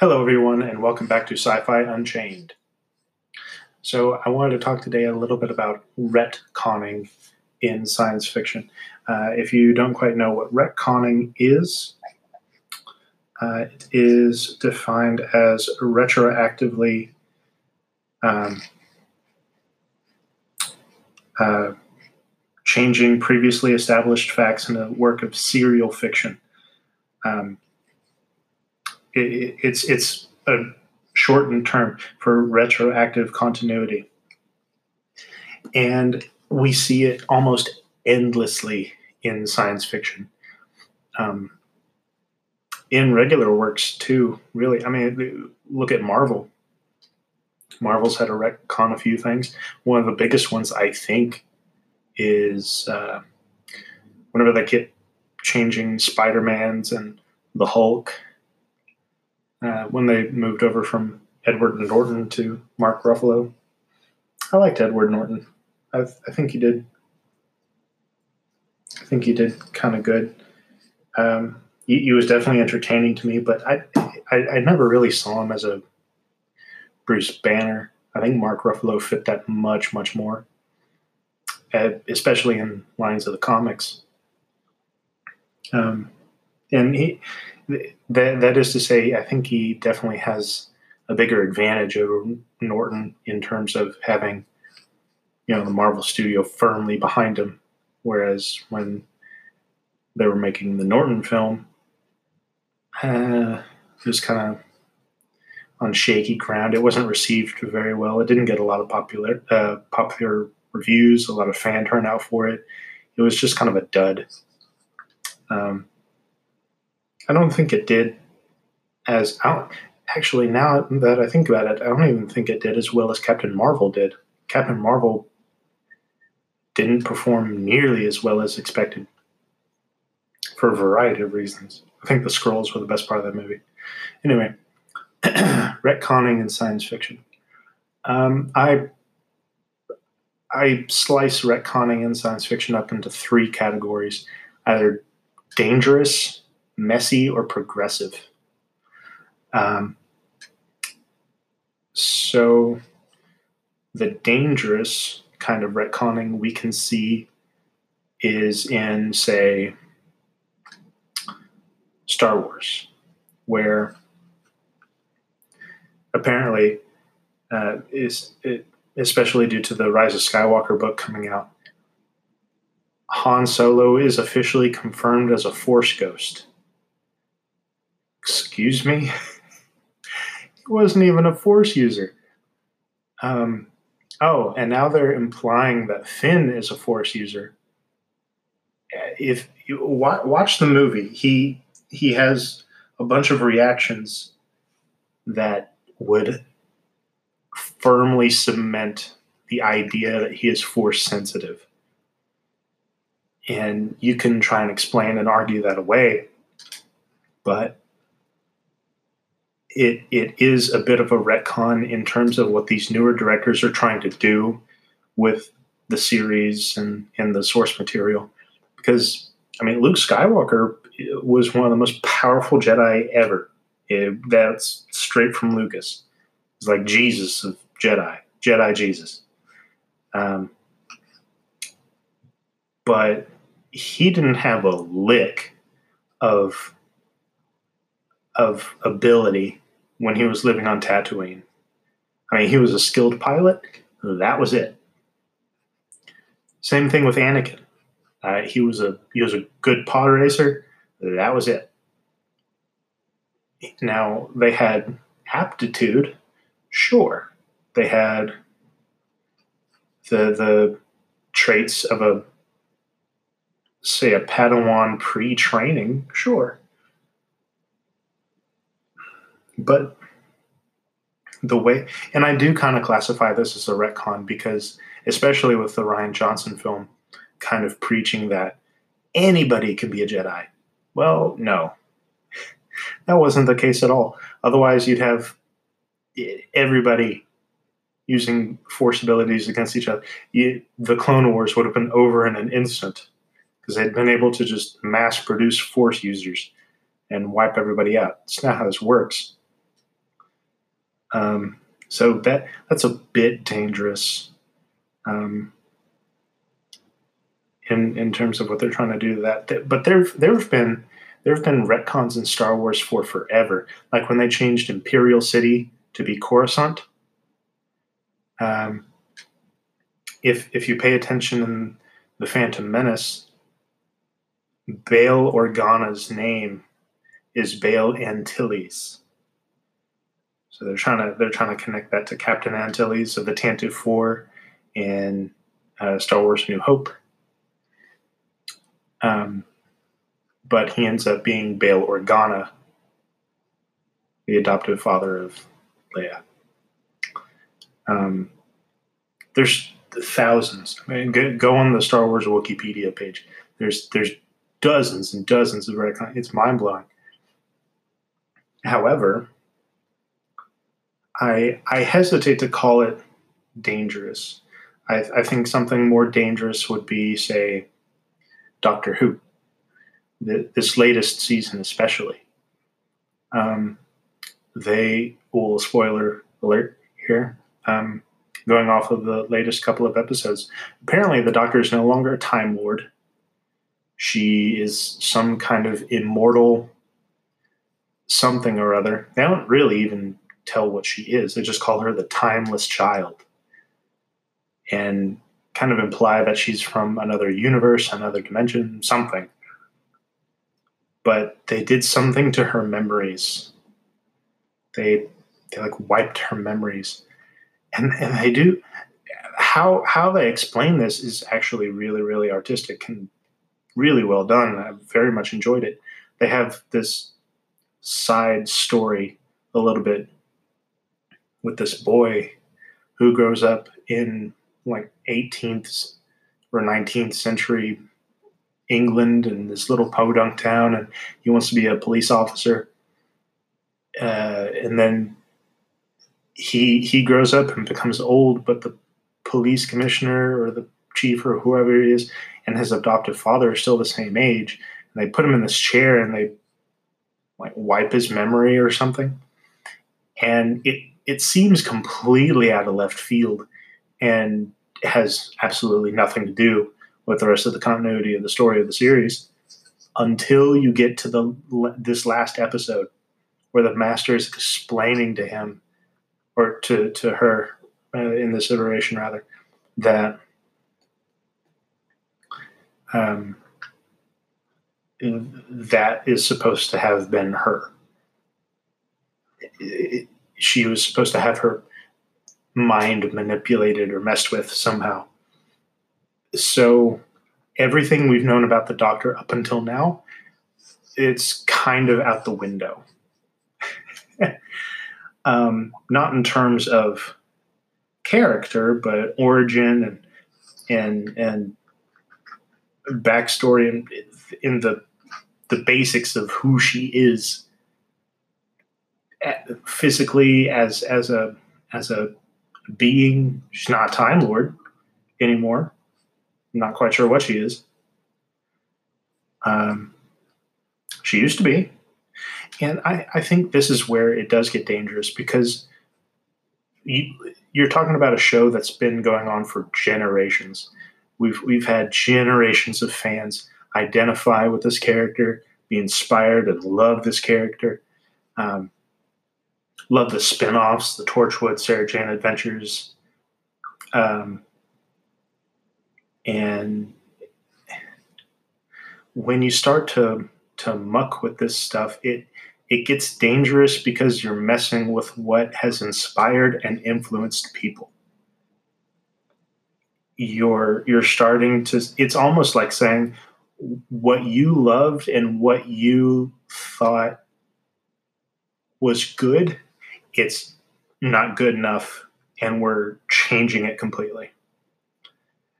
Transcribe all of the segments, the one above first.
Hello, everyone, and welcome back to Sci Fi Unchained. So, I wanted to talk today a little bit about retconning in science fiction. Uh, if you don't quite know what retconning is, uh, it is defined as retroactively um, uh, changing previously established facts in a work of serial fiction. Um, it, it's it's a shortened term for retroactive continuity, and we see it almost endlessly in science fiction. Um, in regular works too, really. I mean, look at Marvel. Marvel's had to retcon a few things. One of the biggest ones, I think, is uh, whenever they keep changing Spider Man's and the Hulk uh, when they moved over from Edward Norton to Mark Ruffalo. I liked Edward Norton. I, I think he did. I think he did kind of good. Um, he, he, was definitely entertaining to me, but I, I, I never really saw him as a Bruce Banner. I think Mark Ruffalo fit that much much more, uh, especially in lines of the comics. Um, and he that that is to say, I think he definitely has a bigger advantage over Norton in terms of having, you know, the Marvel studio firmly behind him. Whereas when they were making the Norton film, uh, it was kind of on shaky ground. It wasn't received very well. It didn't get a lot of popular uh, popular reviews, a lot of fan turnout for it. It was just kind of a dud. Um, I don't think it did as actually now that I think about it, I don't even think it did as well as Captain Marvel did. Captain Marvel didn't perform nearly as well as expected for a variety of reasons. I think the Skrulls were the best part of that movie. Anyway, retconning in science fiction. Um, I I slice retconning in science fiction up into three categories: either dangerous, messy or progressive. Um, so the dangerous kind of retconning we can see is in, say, Star Wars, where apparently, uh, is it, especially due to the Rise of Skywalker book coming out, Han Solo is officially confirmed as a Force ghost. Excuse me? he wasn't even a Force user. Um, oh, and now they're implying that Finn is a Force user. If you watch the movie, he he has a bunch of reactions that would firmly cement the idea that he is force sensitive. And you can try and explain and argue that away, but it it is a bit of a retcon in terms of what these newer directors are trying to do with the series and and the source material because I mean Luke Skywalker was one of the most powerful Jedi ever. It, that's straight from Lucas. It's like Jesus of Jedi, Jedi Jesus. Um, but he didn't have a lick of of ability when he was living on Tatooine. I mean, he was a skilled pilot. That was it. Same thing with Anakin. Uh, he was a he was a good pod racer. That was it. Now they had aptitude, sure. They had the the traits of a say a Padawan pre-training, sure. But the way, and I do kind of classify this as a retcon because, especially with the Rian Johnson film, kind of preaching that anybody can be a Jedi. Well, no, that wasn't the case at all. Otherwise, you'd have everybody using force abilities against each other. You, the Clone Wars would have been over in an instant because they'd been able to just mass produce force users and wipe everybody out. It's not how this works. Um, so that that's a bit dangerous. Um, in in terms of what they're trying to do to that. But there there have been there have been retcons in Star Wars for forever. Like when they changed Imperial City to be Coruscant. Um, if if you pay attention in the Phantom Menace, Bail Organa's name is Bail Antilles. So they're trying to they're trying to connect that to Captain Antilles of the Tantive Four in uh, Star Wars: New Hope. Um, but he ends up being Bail Organa, the adoptive father of Leia. Um, there's thousands. I mean, go, go, on the Star Wars Wikipedia page. There's there's dozens and dozens of retcon. It's mind blowing. However, I I hesitate to call it dangerous. I, I think something more dangerous would be, say, Doctor Who, the, this latest season especially. Um, they, will spoiler alert here, um, going off of the latest couple of episodes. Apparently, the Doctor is no longer a Time Lord. She is some kind of immortal something or other. They don't really even tell what she is. They just call her the Timeless Child. And kind of imply that she's from another universe, another dimension, something. But they did something to her memories. They they like wiped her memories. And and they do how how they explain this is actually really, really artistic and really well done. I very much enjoyed it. They have this side story a little bit with this boy who grows up in like 18th or 19th century England in this little podunk town, and he wants to be a police officer. Uh, and then he he grows up and becomes old, but the police commissioner or the chief or whoever he is, and his adoptive father are still the same age. And they put him in this chair and they like wipe his memory or something. And it it seems completely out of left field and has absolutely nothing to do with the rest of the continuity of the story of the series until you get to the this last episode where the master is explaining to him or to to her uh, in this iteration rather that um, that is supposed to have been her. It, she was supposed to have her mind manipulated or messed with somehow. So everything we've known about the doctor up until now, it's kind of out the window. um, not in terms of character, but origin and and and backstory and in, in the the basics of who she is physically as as a as a being. She's not a Time Lord anymore. I'm not quite sure what she is. Um, she used to be. And I, I think this is where it does get dangerous because you, you're talking about a show that's been going on for generations. We've, we've had generations of fans identify with this character, be inspired and love this character. Um, love the spin-offs, the Torchwood, Sarah Jane Adventures. Um, and when you start to to muck with this stuff, it it gets dangerous because you're messing with what has inspired and influenced people. You're you're starting to it's almost like saying what you loved and what you thought was good it's not good enough and we're changing it completely.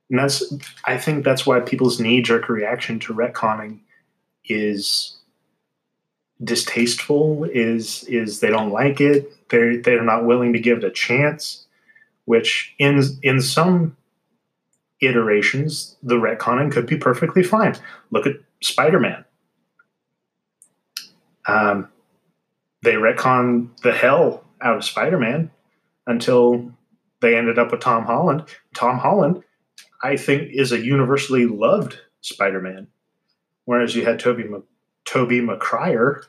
And that's I think that's why people's knee jerk reaction to retconning is distasteful, is is they don't like it, they're they're not willing to give it a chance, which in in some iterations, the retconning could be perfectly fine. Look at Spider-Man. Um, they retcon the hell out of Spider-Man until they ended up with Tom Holland. Tom Holland, I think, is a universally loved Spider-Man, whereas you had Tobey Tobey Maguire,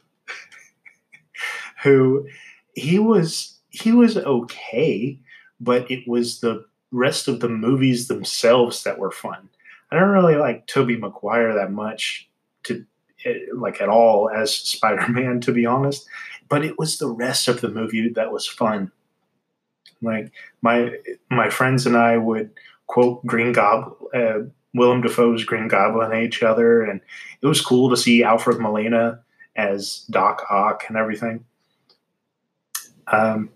who he was he was okay, but it was the rest of the movies themselves that were fun. I don't really like Tobey Maguire that much to eh, like at all as Spider-Man to be honest, but it was the rest of the movie that was fun. Like my my friends and I would quote Green Goblin, uh, Willem Dafoe's Green Goblin at each other, and it was cool to see Alfred Molina as Doc Ock and everything. Um,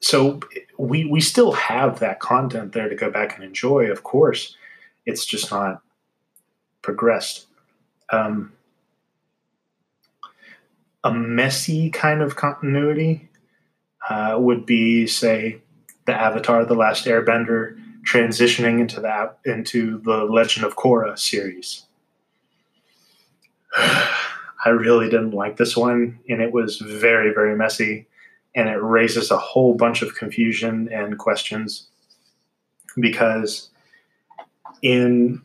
so we we still have that content there to go back and enjoy. Of course, it's just not progressed. Um, a messy kind of continuity uh, would be, say, the Avatar: The Last Airbender transitioning into that into the Legend of Korra series. I really didn't like this one, and it was very, very messy, and it raises a whole bunch of confusion and questions because in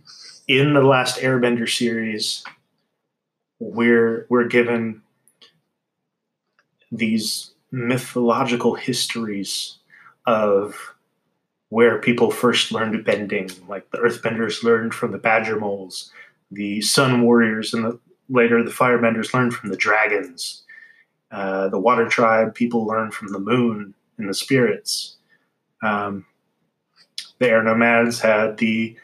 in the last Airbender series, we're we're given these mythological histories of where people first learned bending, like the Earthbenders learned from the Badger Moles, the Sun Warriors, and the, later the Firebenders learned from the dragons. Uh, the Water Tribe people learned from the moon and the spirits. Um, the Air Nomads had the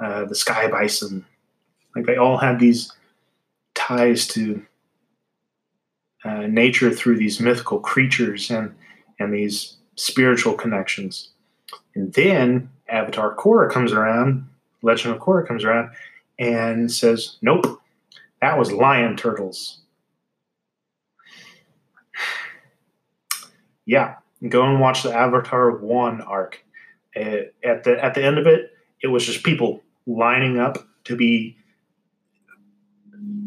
uh, the Sky Bison. Like they all had these ties to uh, nature through these mythical creatures and and these spiritual connections. And then Avatar Korra comes around, Legend of Korra comes around, and says, "Nope, that was lion turtles." yeah, go and watch the Avatar Wan arc. Uh, at the at the end of it, it was just people lining up to be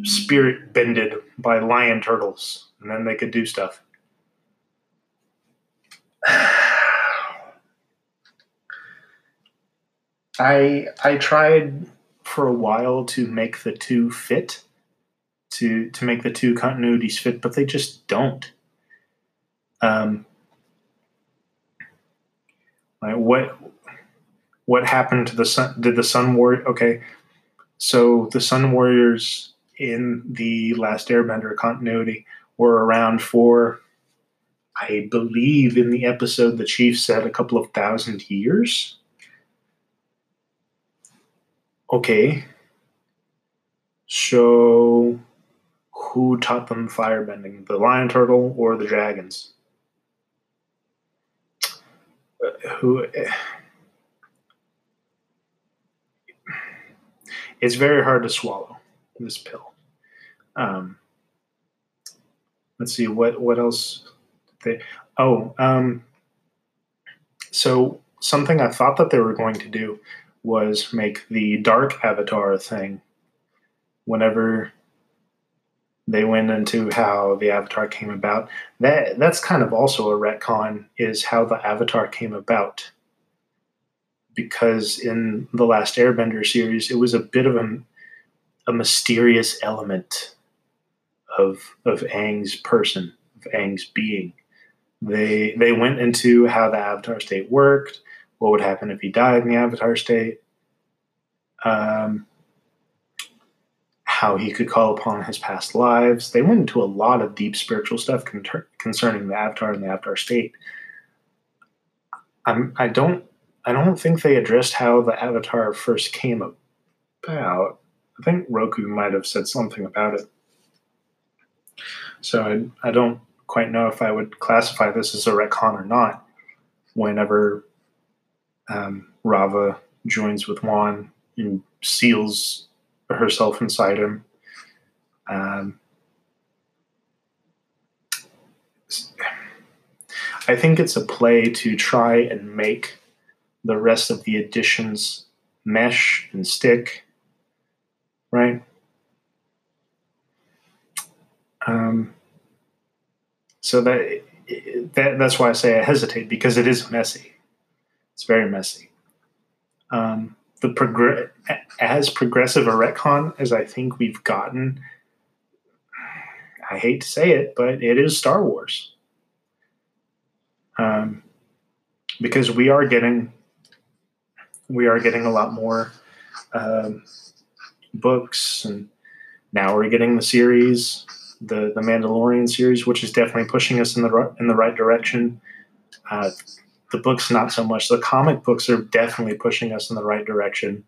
spirit bended by lion turtles, and then they could do stuff. I I tried for a while to make the two fit, to to make the two continuities fit, but they just don't. Um, like what what happened to the sun? Did the Sun Warrior? Okay, so the Sun Warriors in the Last Airbender continuity were around for, I believe, in the episode the Chief said a couple of thousand years. Okay. So, who taught them firebending? The lion turtle or the dragons? Uh, who? Eh, it's very hard to swallow this pill. Um, let's see what what else. They oh um, so something I thought that they were going to do was make the dark avatar thing. Whenever they went into how the avatar came about, that that's kind of also a retcon is how the avatar came about because in the last Airbender series, it was a bit of a, a mysterious element of of Aang's person, of Aang's being. They they went into how the Avatar state worked, what would happen if he died in the Avatar state, um, how he could call upon his past lives. They went into a lot of deep spiritual stuff con- concerning the Avatar and the Avatar state. I'm, I don't I don't think they addressed how the Avatar first came about. I think Roku might have said something about it. So I, I don't quite know if I would classify this as a retcon or not. Whenever um, Raava joins with Wan and seals herself inside him. Um, I think it's a play to try and make the rest of the additions mesh and stick, right? Um, so that that, that's why I say I hesitate because it is messy. It's very messy. Um, the progr- as progressive a retcon as I think we've gotten. I hate to say it, but it is Star Wars. Um, because we are getting we are getting a lot more um, books, and now we're getting the series, the the Mandalorian series, which is definitely pushing us in the in the right direction. Uh, the books, not so much. The comic books are definitely pushing us in the right direction.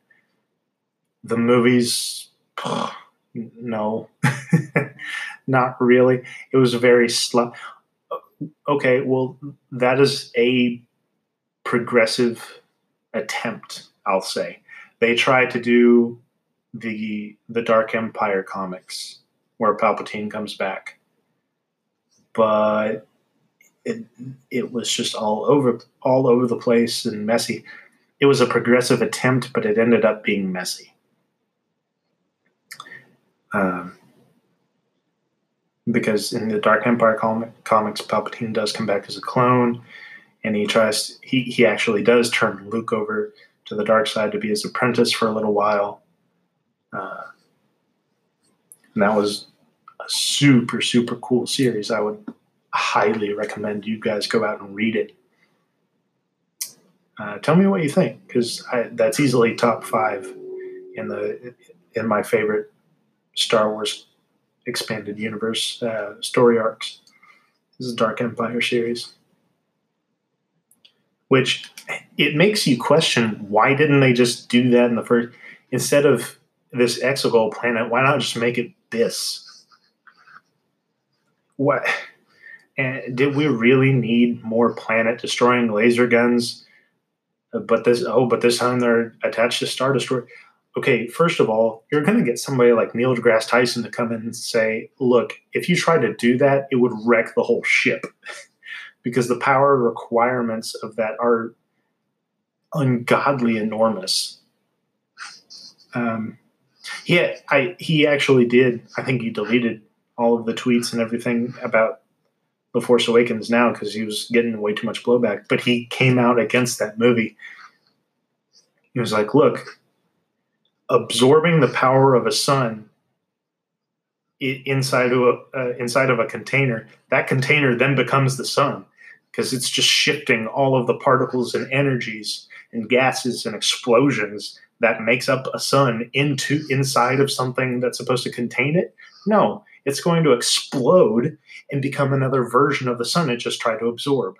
The movies, no, not really. It was very slow. Okay, well, that is a progressive attempt, I'll say. They tried to do the the Dark Empire comics where Palpatine comes back. But it it was just all over all over the place and messy. It was a progressive attempt, but it ended up being messy. Um, because in the Dark Empire comic, comics, Palpatine does come back as a clone, and he tries. He he actually does turn Luke over to the dark side to be his apprentice for a little while. Uh, and that was a super super cool series. I would highly recommend you guys go out and read it. Uh, tell me what you think, because that's easily top five in the in my favorite Star Wars expanded universe uh, story arcs. This is Dark Empire series, which it makes you question why didn't they just do that in the first instead of this Exegol planet? Why not just make it this? What? And did we really need more planet destroying laser guns? But this oh, but this time they're attached to Star Destroyer okay, first of all, you're going to get somebody like Neil deGrasse Tyson to come in and say, look, if you try to do that, it would wreck the whole ship because the power requirements of that are ungodly enormous. Um, yeah, I he actually did. I think he deleted all of the tweets and everything about the Force Awakens now because he was getting way too much blowback. But he came out against that movie. He was like, "Look, absorbing the power of a sun inside of a uh, inside of a container that container then becomes the sun because it's just shifting all of the particles and energies and gases and explosions that makes up a sun into inside of something that's supposed to contain it no it's going to explode and become another version of the sun it just tried to absorb.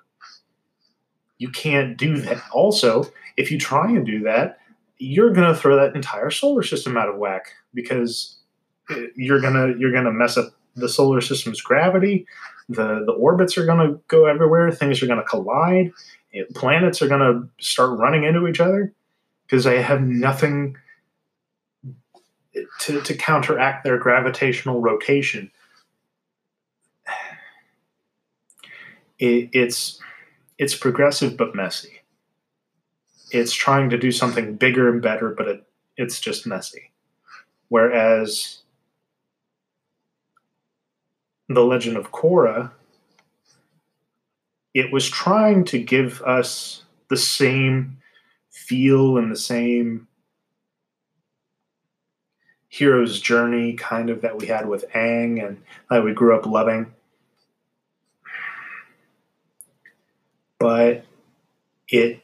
You can't do that. Also if you try and do that you're going to throw that entire solar system out of whack because uh, you're going to you're going to mess up the solar system's gravity the the orbits are going to go everywhere things are going to collide eh, planets are going to start running into each other because they have nothing to, to counteract their gravitational rotation it, it's it's progressive but messy it's trying to do something bigger and better, but it, it's just messy. Whereas The Legend of Korra, it was trying to give us the same feel and the same hero's journey kind of that we had with Aang and that we grew up loving. But it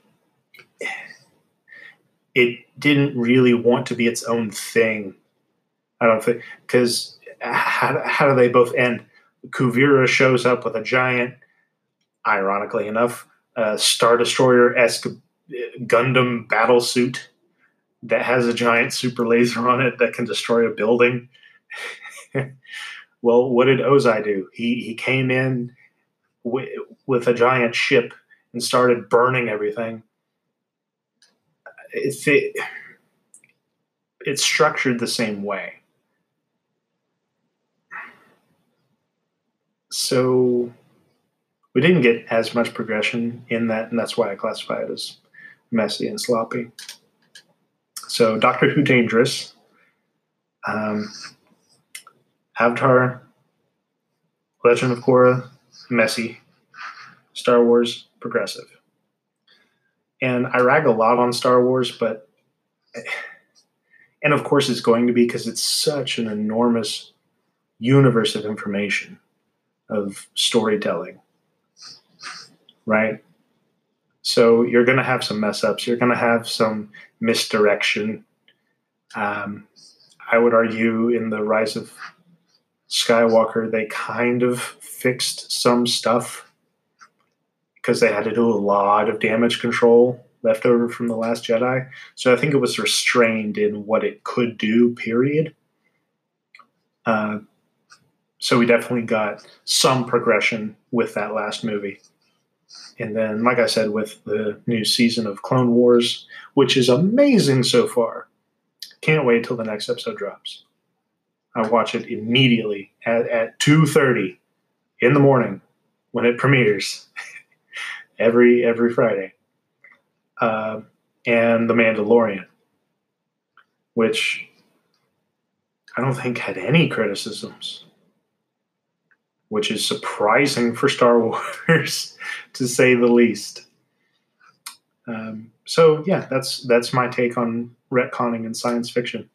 it didn't really want to be its own thing. I don't think because how, how do they both end? Kuvira shows up with a giant, ironically enough, uh, Star Destroyer esque Gundam battle suit that has a giant super laser on it that can destroy a building. well, what did Ozai do? He he came in w- with a giant ship and started burning everything it's it, it's structured the same way. So we didn't get as much progression in that, and that's why I classify it as messy and sloppy. So Doctor Who Dangerous, um, Avatar, Legend of Korra, messy, Star Wars progressive. And I rag a lot on Star Wars, but and of course it's going to be because it's such an enormous universe of information of storytelling right so you're going to have some mess ups. You're going to have some misdirection. Um, i would argue in the rise of skywalker they kind of fixed some stuff because they had to do a lot of damage control left over from the last jedi. So i think it was restrained in what it could do period. Uh, so we definitely got some progression with that last movie. And then, like I said, with the new season of Clone Wars, which is amazing so far. Can't wait till the next episode drops. I watch it immediately at, at 2.30 in the morning when it premieres every every Friday. Uh, and The Mandalorian, which I don't think had any criticisms which is surprising for Star Wars, to say the least. Um, so yeah, that's that's my take on retconning in science fiction.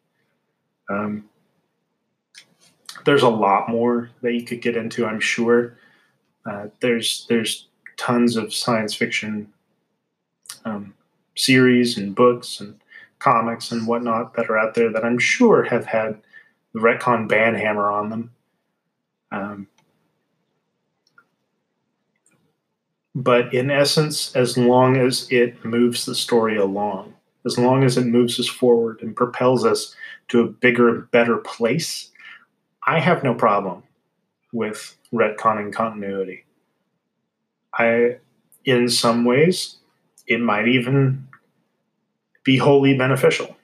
Um, there's a lot more that you could get into, I'm sure. Uh, there's there's tons of science fiction um, series and books and comics and whatnot that are out there that I'm sure have had the retcon ban hammer on them. Um, But in essence, as long as it moves the story along, as long as it moves us forward and propels us to a bigger and better place, I have no problem with retconning continuity. I, in some ways, it might even be wholly beneficial.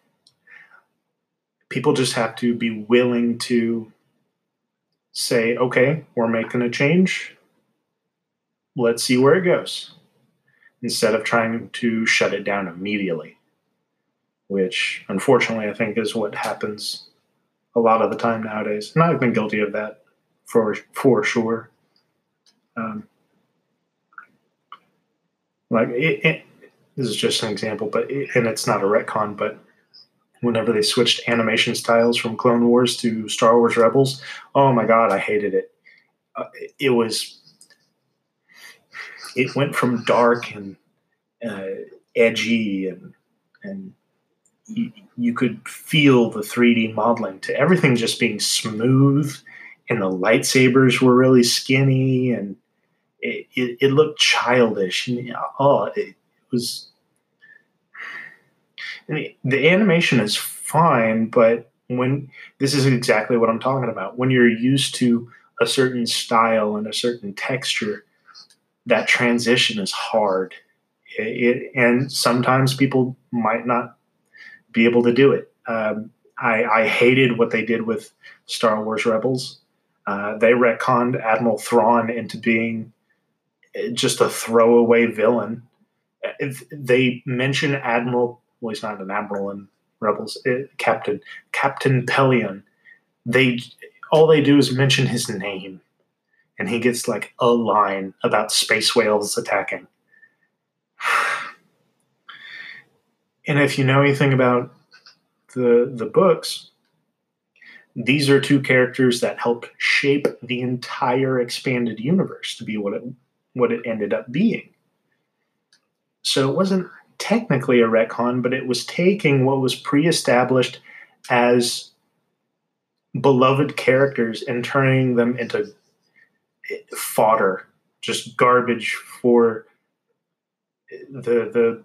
People just have to be willing to say, okay, we're making a change let's see where it goes instead of trying to shut it down immediately, which unfortunately I think is what happens a lot of the time nowadays. And I've been guilty of that for for sure. Um, like it, it, this is just an example, but it, and it's not a retcon, but whenever they switched animation styles from Clone Wars to Star Wars Rebels, oh my god, I hated it. Uh, it was it went from dark and uh, edgy and and you, you, could feel the 3D modeling to everything just being smooth and the lightsabers were really skinny and it, it, it looked childish and oh it was I mean, the animation is fine but when this is exactly what I'm talking about. When you're used to a certain style and a certain texture that transition is hard. It, and sometimes people might not be able to do it. Um, I, I, hated what they did with Star Wars Rebels. Uh, they retconned Admiral Thrawn into being just a throwaway villain. If they mention Admiral, well, he's not an admiral in Rebels. It, uh, Captain Captain Pellaeon. They all they do is mention his name and he gets like a line about space whales attacking. And if you know anything about the the books, these are two characters that help shape the entire expanded universe to be what it what it ended up being. So it wasn't technically a retcon, but it was taking what was pre-established as beloved characters and turning them into fodder, just garbage for the the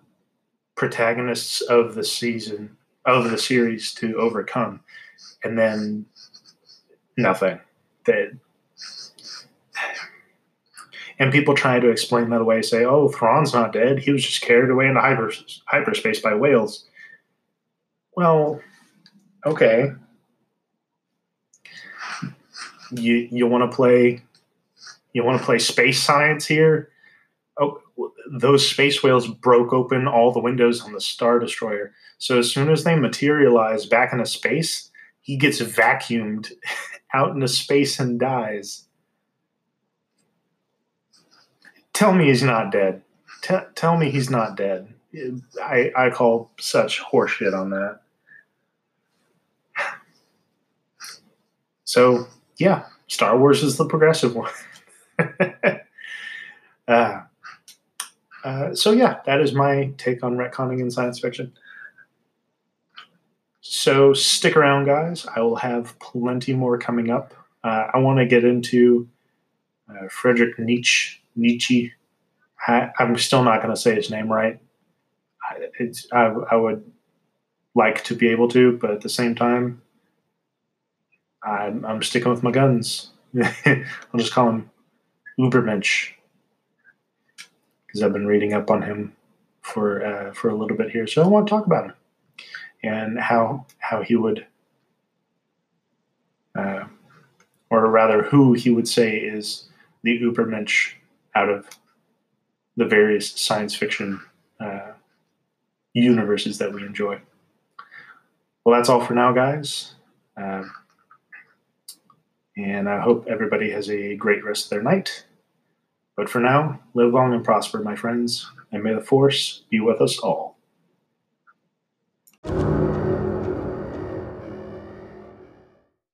protagonists of the season of the series to overcome, and then nothing. That and people trying to explain that away, say, "Oh, Thrawn's not dead. He was just carried away into hyper, hyperspace by whales." Well, okay. You you want to play you want to play space science here? Oh, those space whales broke open all the windows on the Star Destroyer. So as soon as they materialize back into space, he gets vacuumed out into space and dies. tell me he's not dead. T- tell me he's not dead. I I call such horseshit on that. So yeah, Star Wars is the progressive one. uh, uh, so yeah, that is my take on retconning in science fiction. So stick around, guys. I will have plenty more coming up. Uh, I want to get into uh, Frederick Nietzsche. Nietzsche. I, am still not going to say his name right. I, I, I would like to be able to, but at the same time, I'm, I'm sticking with my guns. I'll just call him Ubermensch because I've been reading up on him for uh, for a little bit here. So I want to talk about him and how how he would, uh, or rather, who he would say is the Ubermensch out of the various science fiction uh, universes that we enjoy. Well, that's all for now, guys. Uh, and I hope everybody has a great rest of their night. But for now, live long and prosper, my friends, and may the force be with us all.